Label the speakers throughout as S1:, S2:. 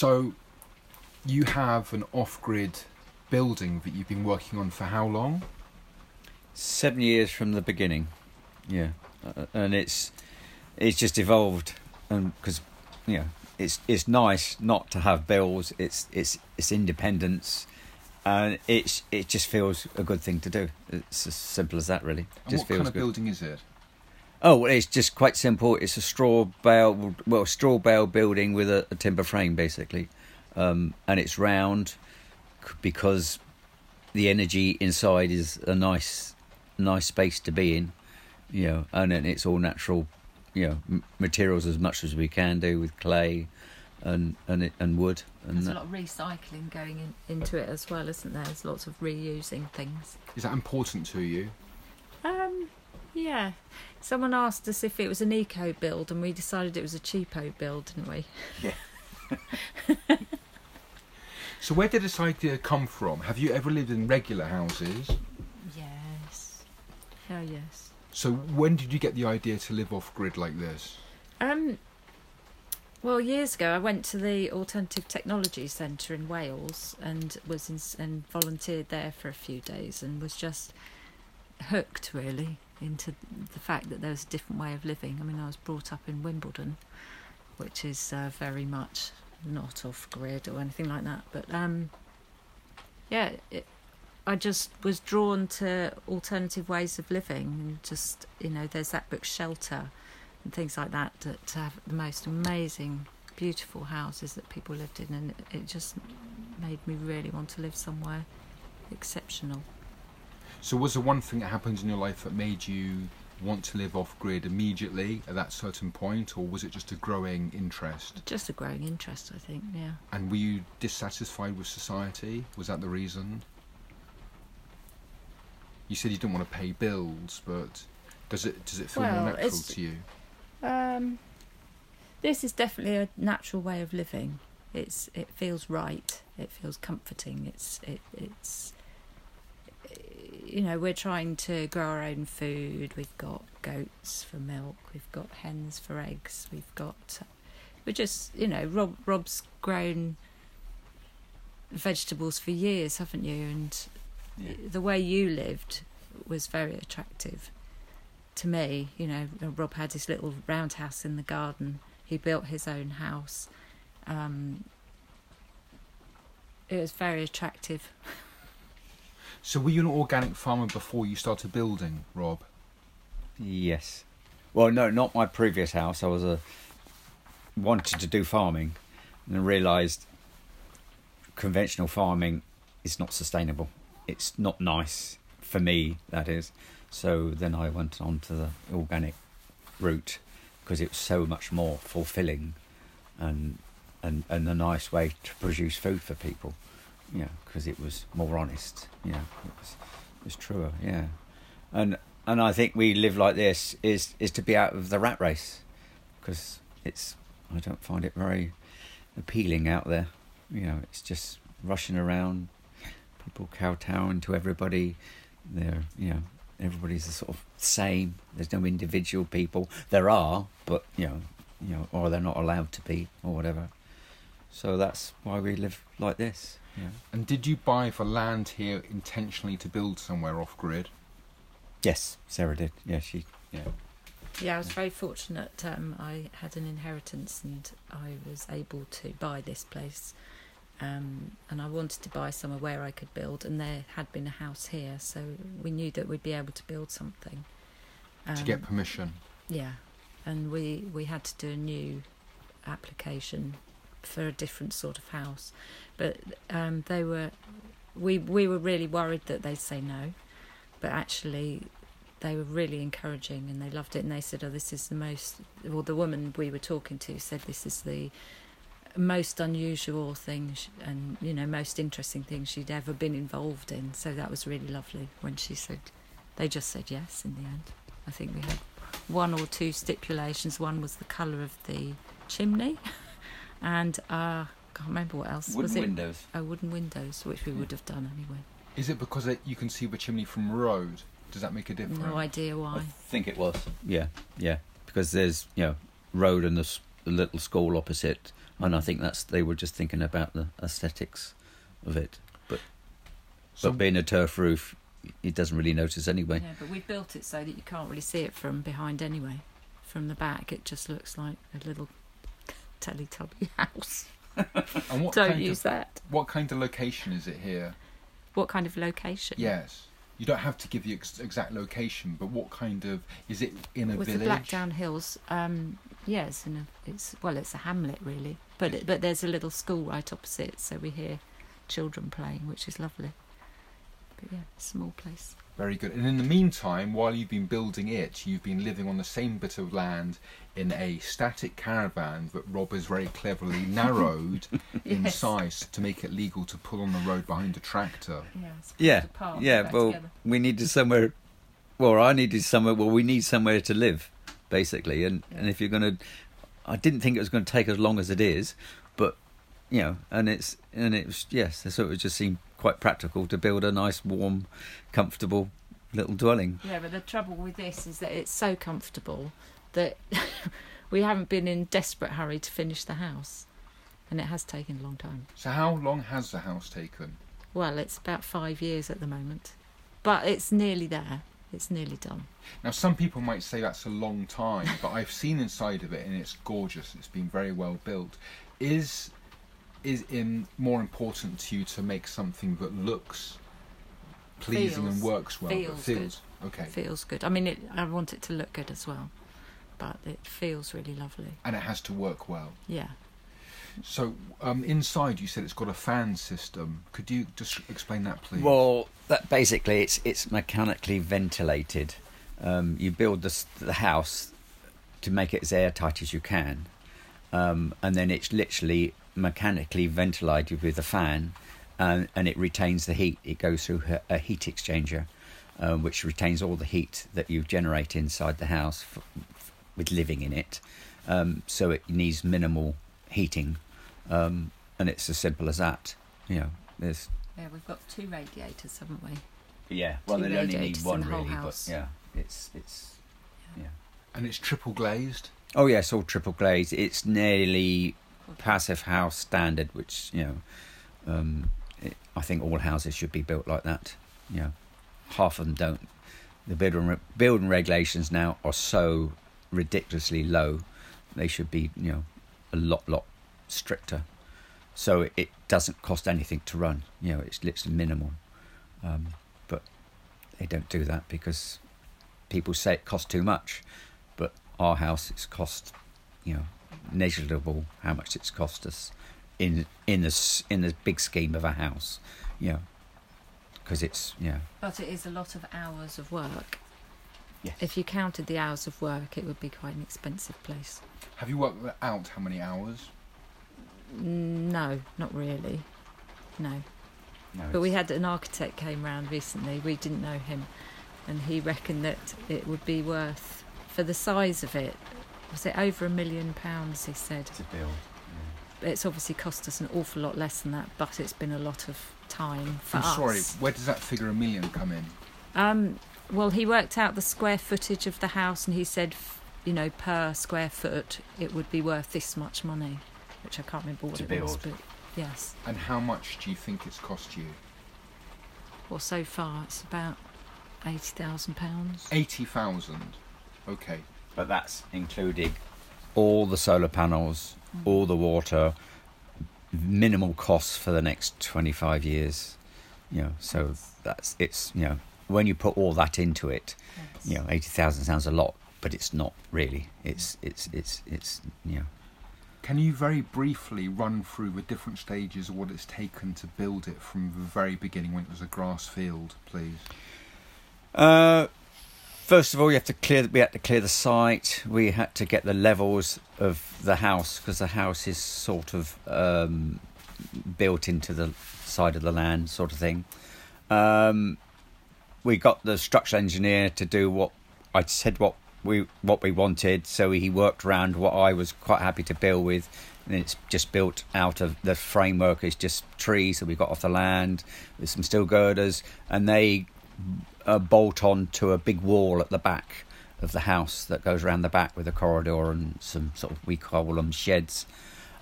S1: So, you have an off-grid building that you've been working on for how long?
S2: Seven years from the beginning, yeah, uh, and it's it's just evolved, and because you know it's it's nice not to have bills. It's it's it's independence, and it's it just feels a good thing to do. It's as simple as that, really.
S1: And
S2: just
S1: what
S2: feels
S1: kind of
S2: good.
S1: building is it?
S2: Oh, well, it's just quite simple. It's a straw bale, well, straw bale building with a, a timber frame, basically, um, and it's round because the energy inside is a nice, nice space to be in, you know, and then it's all natural, you know, m- materials as much as we can do with clay, and and it, and wood, and
S3: There's a lot of recycling going in, into it as well, isn't there? There's lots of reusing things.
S1: Is that important to you?
S3: Um, yeah. Someone asked us if it was an eco build, and we decided it was a cheapo build, didn't we? Yeah.
S1: So, where did this idea come from? Have you ever lived in regular houses?
S3: Yes. Oh yes.
S1: So, when did you get the idea to live off-grid like this?
S3: Um. Well, years ago, I went to the Alternative Technology Centre in Wales and was in, and volunteered there for a few days and was just hooked really into the fact that there was a different way of living. I mean, I was brought up in Wimbledon, which is uh, very much not off grid or anything like that. But um, yeah, it, I just was drawn to alternative ways of living and just you know, there's that book Shelter and things like that that have the most amazing, beautiful houses that people lived in, and it, it just made me really want to live somewhere exceptional.
S1: So, was there one thing that happened in your life that made you want to live off-grid immediately at that certain point, or was it just a growing interest?
S3: Just a growing interest, I think. Yeah.
S1: And were you dissatisfied with society? Was that the reason? You said you didn't want to pay bills, but does it does it feel
S3: Well,
S1: more natural to you?
S3: Um, this is definitely a natural way of living. It's it feels right. It feels comforting. It's it it's you know we're trying to grow our own food. We've got goats for milk. We've got hens for eggs. We've got we're just you know Rob Rob's grown vegetables for years, haven't you? And
S2: Yeah.
S3: the way you lived was very attractive to me. You know, Rob had his little roundhouse in the garden. He built his own house. Um, it was very attractive.
S1: So, were you an organic farmer before you started building, Rob?
S2: Yes. Well, no, not my previous house. I was a wanted to do farming, and realised conventional farming is not sustainable. It's not nice for me. That is. So then I went on to the organic route because it was so much more fulfilling, and and and a nice way to produce food for people. You know, because it was more honest. You know, it was it was truer. Yeah, and and I think we live like this is is to be out of the rat race because it's I don't find it very appealing out there. You know, it's just rushing around, people kowtowing to everybody. They're you know everybody's the sort of same. There's no individual people. There are, but you know, you know, or they're not allowed to be, or whatever. So that's why we live like this. Yeah.
S1: And did you buy for land here intentionally to build somewhere off-grid?
S2: Yes, Sarah did. Yeah, she. Yeah.
S3: Yeah, I was very fortunate. Um, I had an inheritance and I was able to buy this place. Um, and I wanted to buy somewhere where I could build, and there had been a house here, so we knew that we'd be able to build something.
S1: to
S3: Um,
S1: get permission?
S3: Yeah, and we we had to do a new application for a different sort of house, but um, they were we we were really worried that they'd say no, but actually they were really encouraging and they loved it and they said, "Oh, this is the most." Well, the woman we were talking to said this is the most unusual thing and you know most interesting thing she'd ever been involved in. So that was really lovely when she said they just said yes in the end. I think we had one or two stipulations. One was the colour of the chimney, and uh, can't remember what else was it.
S2: windows.
S3: Oh, wooden windows, which we would have done anyway.
S1: Is it because it, you can see the chimney from road? Does that make a difference?
S3: No idea why.
S2: I think it was. Yeah, yeah. Because there's you know road and the, s- the little school opposite, and I think that's they were just thinking about the aesthetics of it. But
S1: So
S2: but being a turf roof, it doesn't really notice anyway.
S3: Yeah, but we built it so that you can't really see it from behind anyway. From the back, it just looks like a little Teletubby house.
S1: and what
S3: Don't use
S1: of,
S3: that.
S1: What kind of location is it here?
S3: What kind of location?
S1: Yes. You don't have to give the ex- exact location, but what kind of is it in a
S3: With
S1: village?
S3: the Blackdown Hills, um, yeah, it's in a, it's well, it's a hamlet really, but but there's a little school right opposite, so we hear children playing, which is lovely. But yeah, small place.
S1: Very good. And in the meantime, while you've been building it, you've been living on the same bit of land in a static caravan that Rob has very cleverly narrowed in size to make it legal to pull on the road behind a tractor.
S3: Yeah, it's
S2: Yeah, yeah. Well,
S3: together.
S2: we needed somewhere. Well, I needed somewhere. Well, we need somewhere to live, basically. And and if you're going to, I didn't think it was going to take as long as it is, but you know, and it's and it was yes. So it just seemed quite practical to build a nice, warm, comfortable little dwelling.
S3: Yeah, but the trouble with this is that it's so comfortable that we haven't been in desperate hurry to finish the house, and it has taken a long time.
S1: So how long has the house taken?
S3: Well, it's about five years at the moment, but it's nearly there. It's nearly done.
S1: Now, some people might say that's a long time, but I've seen inside of it and it's gorgeous. It's been very well built. Is is in more important to you to make something that looks pleasing and works well? but
S3: feels
S1: feels okay,
S3: feels good. I mean, it, I want it to look good as well, but it feels really lovely.
S1: and it has to work well.
S3: Yeah.
S1: So um, inside, you said it's got a fan system. Could you just explain that, please?
S2: Well, that basically it's it's mechanically ventilated. Um, you build this, the house to make it as airtight as you can, um, and then it's literally mechanically ventilated with a fan, and, and it retains the heat. It goes through a, a heat exchanger, um, which retains all the heat that you generate inside the house f- f- with living in it. Um, so it needs minimal heating, um, and it's as simple as that. You know, there's
S3: Yeah, we've got two radiators, haven't we?
S2: yeah, well,
S3: Two
S2: they only need one
S3: the whole
S2: really, but yeah, it's it's yeah.
S1: and it's triple glazed.
S2: Oh yes, all triple glazed. It's nearly passive house standard, which you know, um, it, I think all houses should be built like that. You know, half of them don't. The building building regulations now are so ridiculously low; they should be you know a lot lot stricter. So it, it doesn't cost anything to run. You know, it's literally minimal. Um, but they don't do that because people say it costs too much. But our house, it's cost, you know, negligible how much it's cost us in in the in the big scheme of a house. You know, because it's you know.
S3: But it is a lot of hours of work.
S2: Yes.
S3: If you counted the hours of work, it would be quite an expensive place.
S1: Have you worked out? How many hours?
S3: Mm, No, not really. No.
S2: No,
S3: But we had an architect came round recently. We didn't know him, and he reckoned that it would be worth for the size of it. Was it over a million pounds? He said.
S2: to build.
S3: It's obviously cost us an awful lot less than that, but it's been a lot of time for
S1: I'm
S3: us.
S1: sorry. Where does that figure a million come in?
S3: Um, well, he worked out the square footage of the house, and he said, f- you know, per square foot, it would be worth this much money, which I can't remember what
S2: To
S3: it was, but yes.
S1: And how much do you think it's cost you?
S3: Well, so far it's about eighty thousand pounds.
S1: Eighty thousand. Okay.
S2: But that's including all the solar panels, all the water, minimal costs for the next 25 years. You know, so that's it's you know when you put all that into it, you know, 80,000 sounds a lot, but it's not really. It's it's it's it's you know.
S1: Can you very briefly run through the different stages of what it's taken to build it from the very beginning when it was a grass field, please?
S2: Uh, first of all, you have to clear. We had to clear the site. We had to get the levels of the house because the house is sort of um, built into the side of the land, sort of thing. Um, we got the structural engineer to do what I said what we what we wanted. So he worked around what I was quite happy to build with, and it's just built out of the framework is just trees that we got off the land with some steel girders, and they uh, bolt on to a big wall at the back of the house that goes around the back with a corridor and some sort of we call them sheds.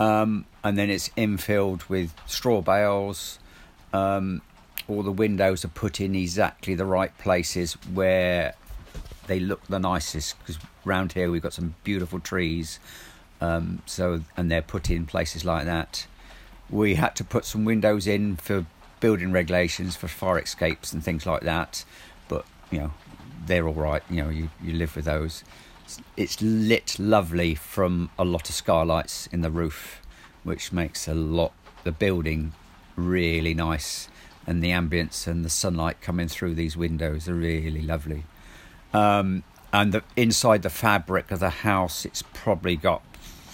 S2: um, and then it's infilled with straw bales. Um, all the windows are put in exactly the right places where they look the nicest. Because round here we've got some beautiful trees, um, so and they're put in places like that. We had to put some windows in for building regulations for fire escapes and things like that, but you know they're all right. You know you you live with those. It's lit lovely from a lot of skylights in the roof, which makes a lot the building really nice, and the ambience and the sunlight coming through these windows are really lovely. Um, and the, inside the fabric of the house, it's probably got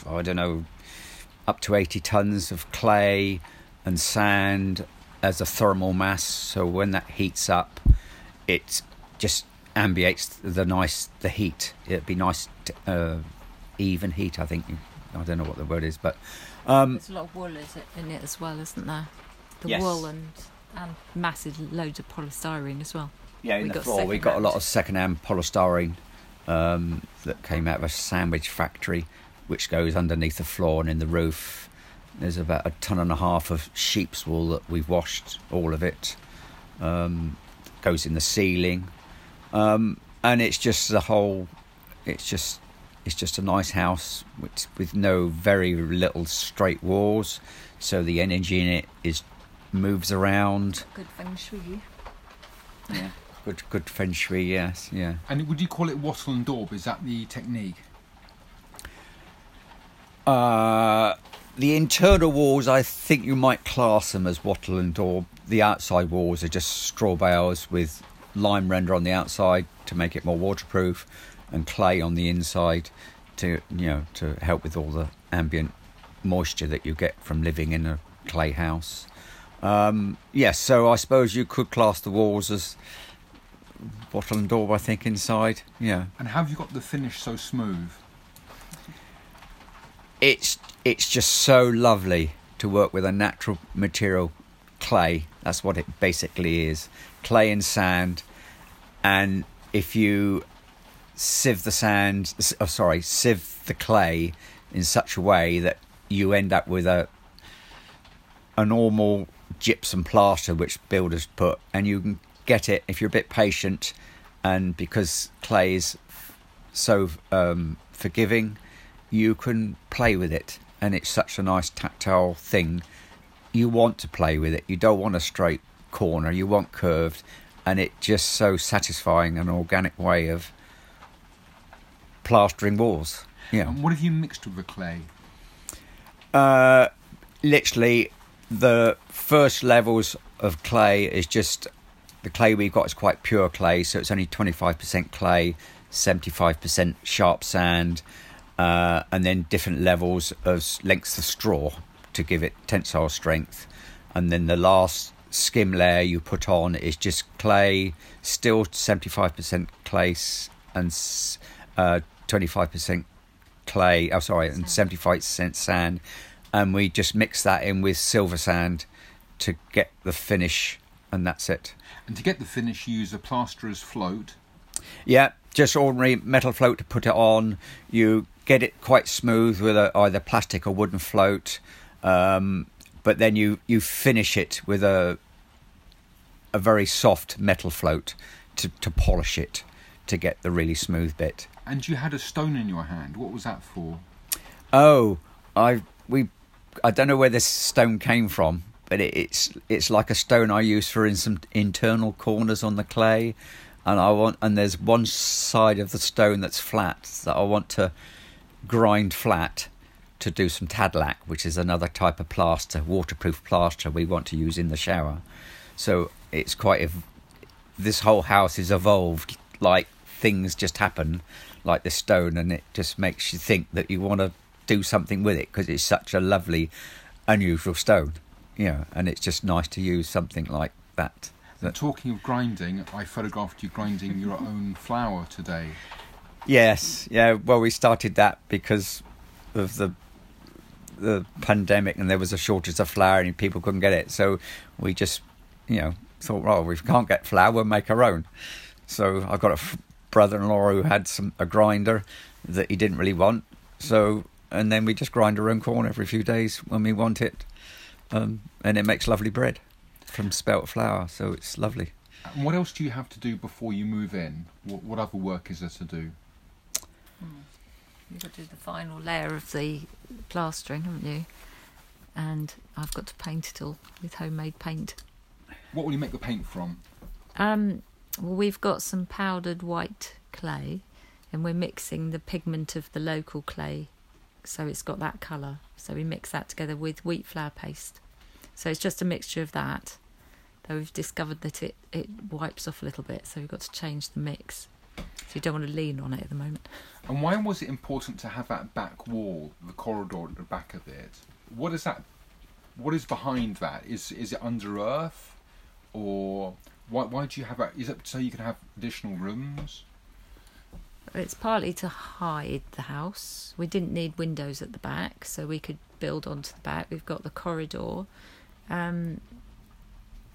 S2: I don't know up to 80 tons of clay and sand as a thermal mass. So when that heats up, it just ambiates the nice the heat. It'd be nice to, uh, even heat. I think I don't know what the word is, but um,
S3: There's a lot of wool is it, in it as well, isn't there? The
S2: Yes.
S3: wool and and massive loads of polystyrene as well.
S2: yeah, in
S3: we
S2: the
S3: got
S2: floor we got a lot of second-hand polystyrene um, that came out of a sandwich factory, which goes underneath the floor and in the roof. There's about a ton and a half of sheep's wool that we've washed, all of it. Um, goes in the ceiling, um, and it's just the whole. It's just it's just a nice house with with no very little straight walls, so the energy in it is moves around.
S3: Good feng shui.
S2: Yeah, good good feng shui. Yes, yeah.
S1: And would you call it wattle and daub? Is that the technique?
S2: Uh, the internal walls, I think you might class them as wattle and daub. The outside walls are just straw bales with lime render on the outside to make it more waterproof, and clay on the inside to you know to help with all the ambient moisture that you get from living in a clay house. Um, yes, so I suppose you could class the walls as wattle and daub. I think inside, yeah.
S1: And have you got the finish so smooth?
S2: It's it's just so lovely to work with a natural material clay. That's what it basically is. Clay and sand. And if you sieve the sand oh sorry sieve the clay in such a way that you end up with a a normal gypsum plaster which builders put. And you can get it if you're a bit patient and because clay is so um, forgiving you can play with it and it's such a nice tactile thing. You want to play with it. You don't want a straight corner. You want curved and it just so satisfying an organic way of plastering walls. Yeah.
S1: And what have you mixed with the clay?
S2: uh, literally the first levels of clay is just the clay we've got is quite pure clay, so it's only 25% clay, 75% sharp sand, uh, and then different levels of lengths of straw to give it tensile strength. And then the last skim layer you put on is just clay, still 75% clay and uh, 25% clay. Oh, sorry, and 75% sand, and we just mix that in with silver sand to get the finish, and that's it.
S1: And to get the finish, you use a plasterer's float.
S2: Yeah, just ordinary metal float to put it on. You get it quite smooth with a, either plastic or wooden float, um, but then you you finish it with a a very soft metal float to to polish it to get the really smooth bit.
S1: And you had a stone in your hand. What was that for?
S2: Oh, I we I don't know where this stone came from, but it, it's it's like a stone I use for in some internal corners on the clay, and I want and there's one side of the stone that's flat that I want to grind flat to do some tadelakt, which is another type of plaster, waterproof plaster we want to use in the shower. So it's quite this whole house is evolved like things just happen like this stone and it just makes you think that you want to do something with it because it's such a lovely unusual stone you know and it's just nice to use something like that
S1: talking of grinding, I photographed you grinding your own flour today.
S2: Yes yeah well we started that because of the the pandemic and there was a shortage of flour and people couldn't get it so we just you know thought well we can't get flour we'll make our own so i've got a f- brother-in-law who had some a grinder that he didn't really want so and then we just grind our own corn every few days when we want it, um, and it makes lovely bread from spelt flour. So it's lovely.
S1: And what else do you have to do before you move in? What, what other work is there to do?
S3: You've got to do the final layer of the plastering, haven't you? And I've got to paint it all with homemade paint.
S1: What will you make the paint from?
S3: Um, well, we've got some powdered white clay, and we're mixing the pigment of the local clay, so it's got that colour. So we mix that together with wheat flour paste. So it's just a mixture of that. Though we've discovered that it, it wipes off a little bit, so we've got to change the mix. So you don't want to lean on it at the moment.
S1: And why was it important to have that back wall, the corridor at the back of it? What is that? What is behind that? Is is it under earth, or why? Why do you have that? Is it so you can have additional rooms?
S3: It's partly to hide the house. We didn't need windows at the back, so we could build onto the back. We've got the corridor. Um,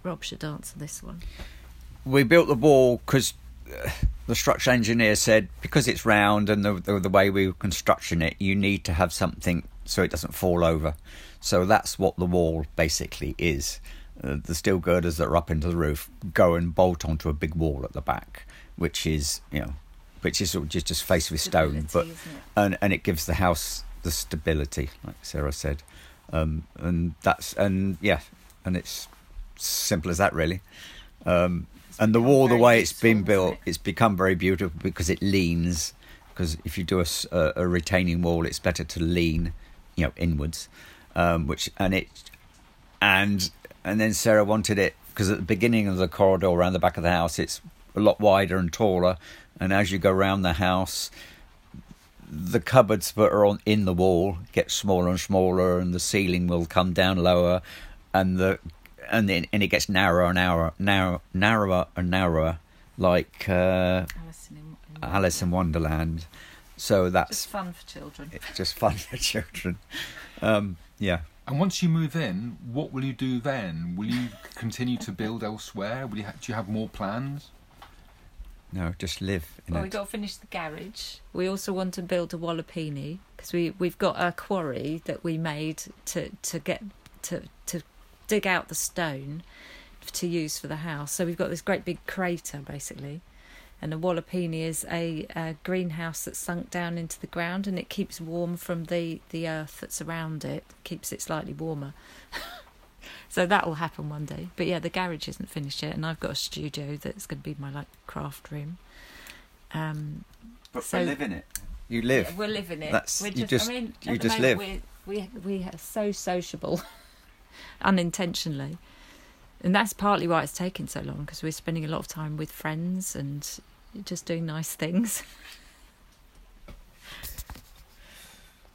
S3: Rob should answer this one.
S2: We built the wall because the structural engineer said because it's round and the, the the way we were constructing it, you need to have something so it doesn't fall over. So that's what the wall basically is. Uh, the steel girders that are up into the roof go and bolt onto a big wall at the back, which is you know, which is sort of just just faced with stone, but
S3: Stability, isn't it?
S2: and and it gives the house the stability, like Sarah said, um, and that's and yeah, and it's simple as that really. Um, and the wall, the way it's been built,
S3: it?
S2: it's become very beautiful because it leans. Because if you do a retaining wall, it's better to lean, you know, inwards, um, which and it and and then Sarah wanted it because at the beginning of the corridor around the back of the house, it's a lot wider and taller, and as you go around the house, the cupboards that are on in the wall get smaller and smaller, and the ceiling will come down lower, and the and then and it gets narrower and narrower, narrow, narrower and narrower, like uh,
S3: Alice in, in
S2: Alice in Wonderland. So that's
S3: Just
S2: that's
S3: fun for children.
S2: it's just fun for children. Um, yeah.
S1: And once you move in, what will you do then? Will you continue to build elsewhere? Will you ha- do you have more plans?
S2: No, just live in
S3: Well,
S2: it.
S3: we've got to finish the garage. We also want to build a walipini because we we've got a quarry that we made to to get to to dig out the stone to use for the house. So we've got this great big crater basically, and the Walipini is a, a greenhouse that's sunk down into the ground and it keeps warm from the the earth that's around it. Keeps it slightly warmer. So that will happen one day. But yeah, the garage isn't finished yet, and I've got a studio that's going to be my like craft room. Um,
S2: But
S3: so-
S2: live in it. You live.
S3: yeah, we're living it.
S2: That's-
S3: we're
S2: you
S3: just,
S2: just-
S3: I mean,
S2: you just live.
S3: We're, we we are so sociable, unintentionally, and that's partly why it's taking so long because we're spending a lot of time with friends and just doing nice things.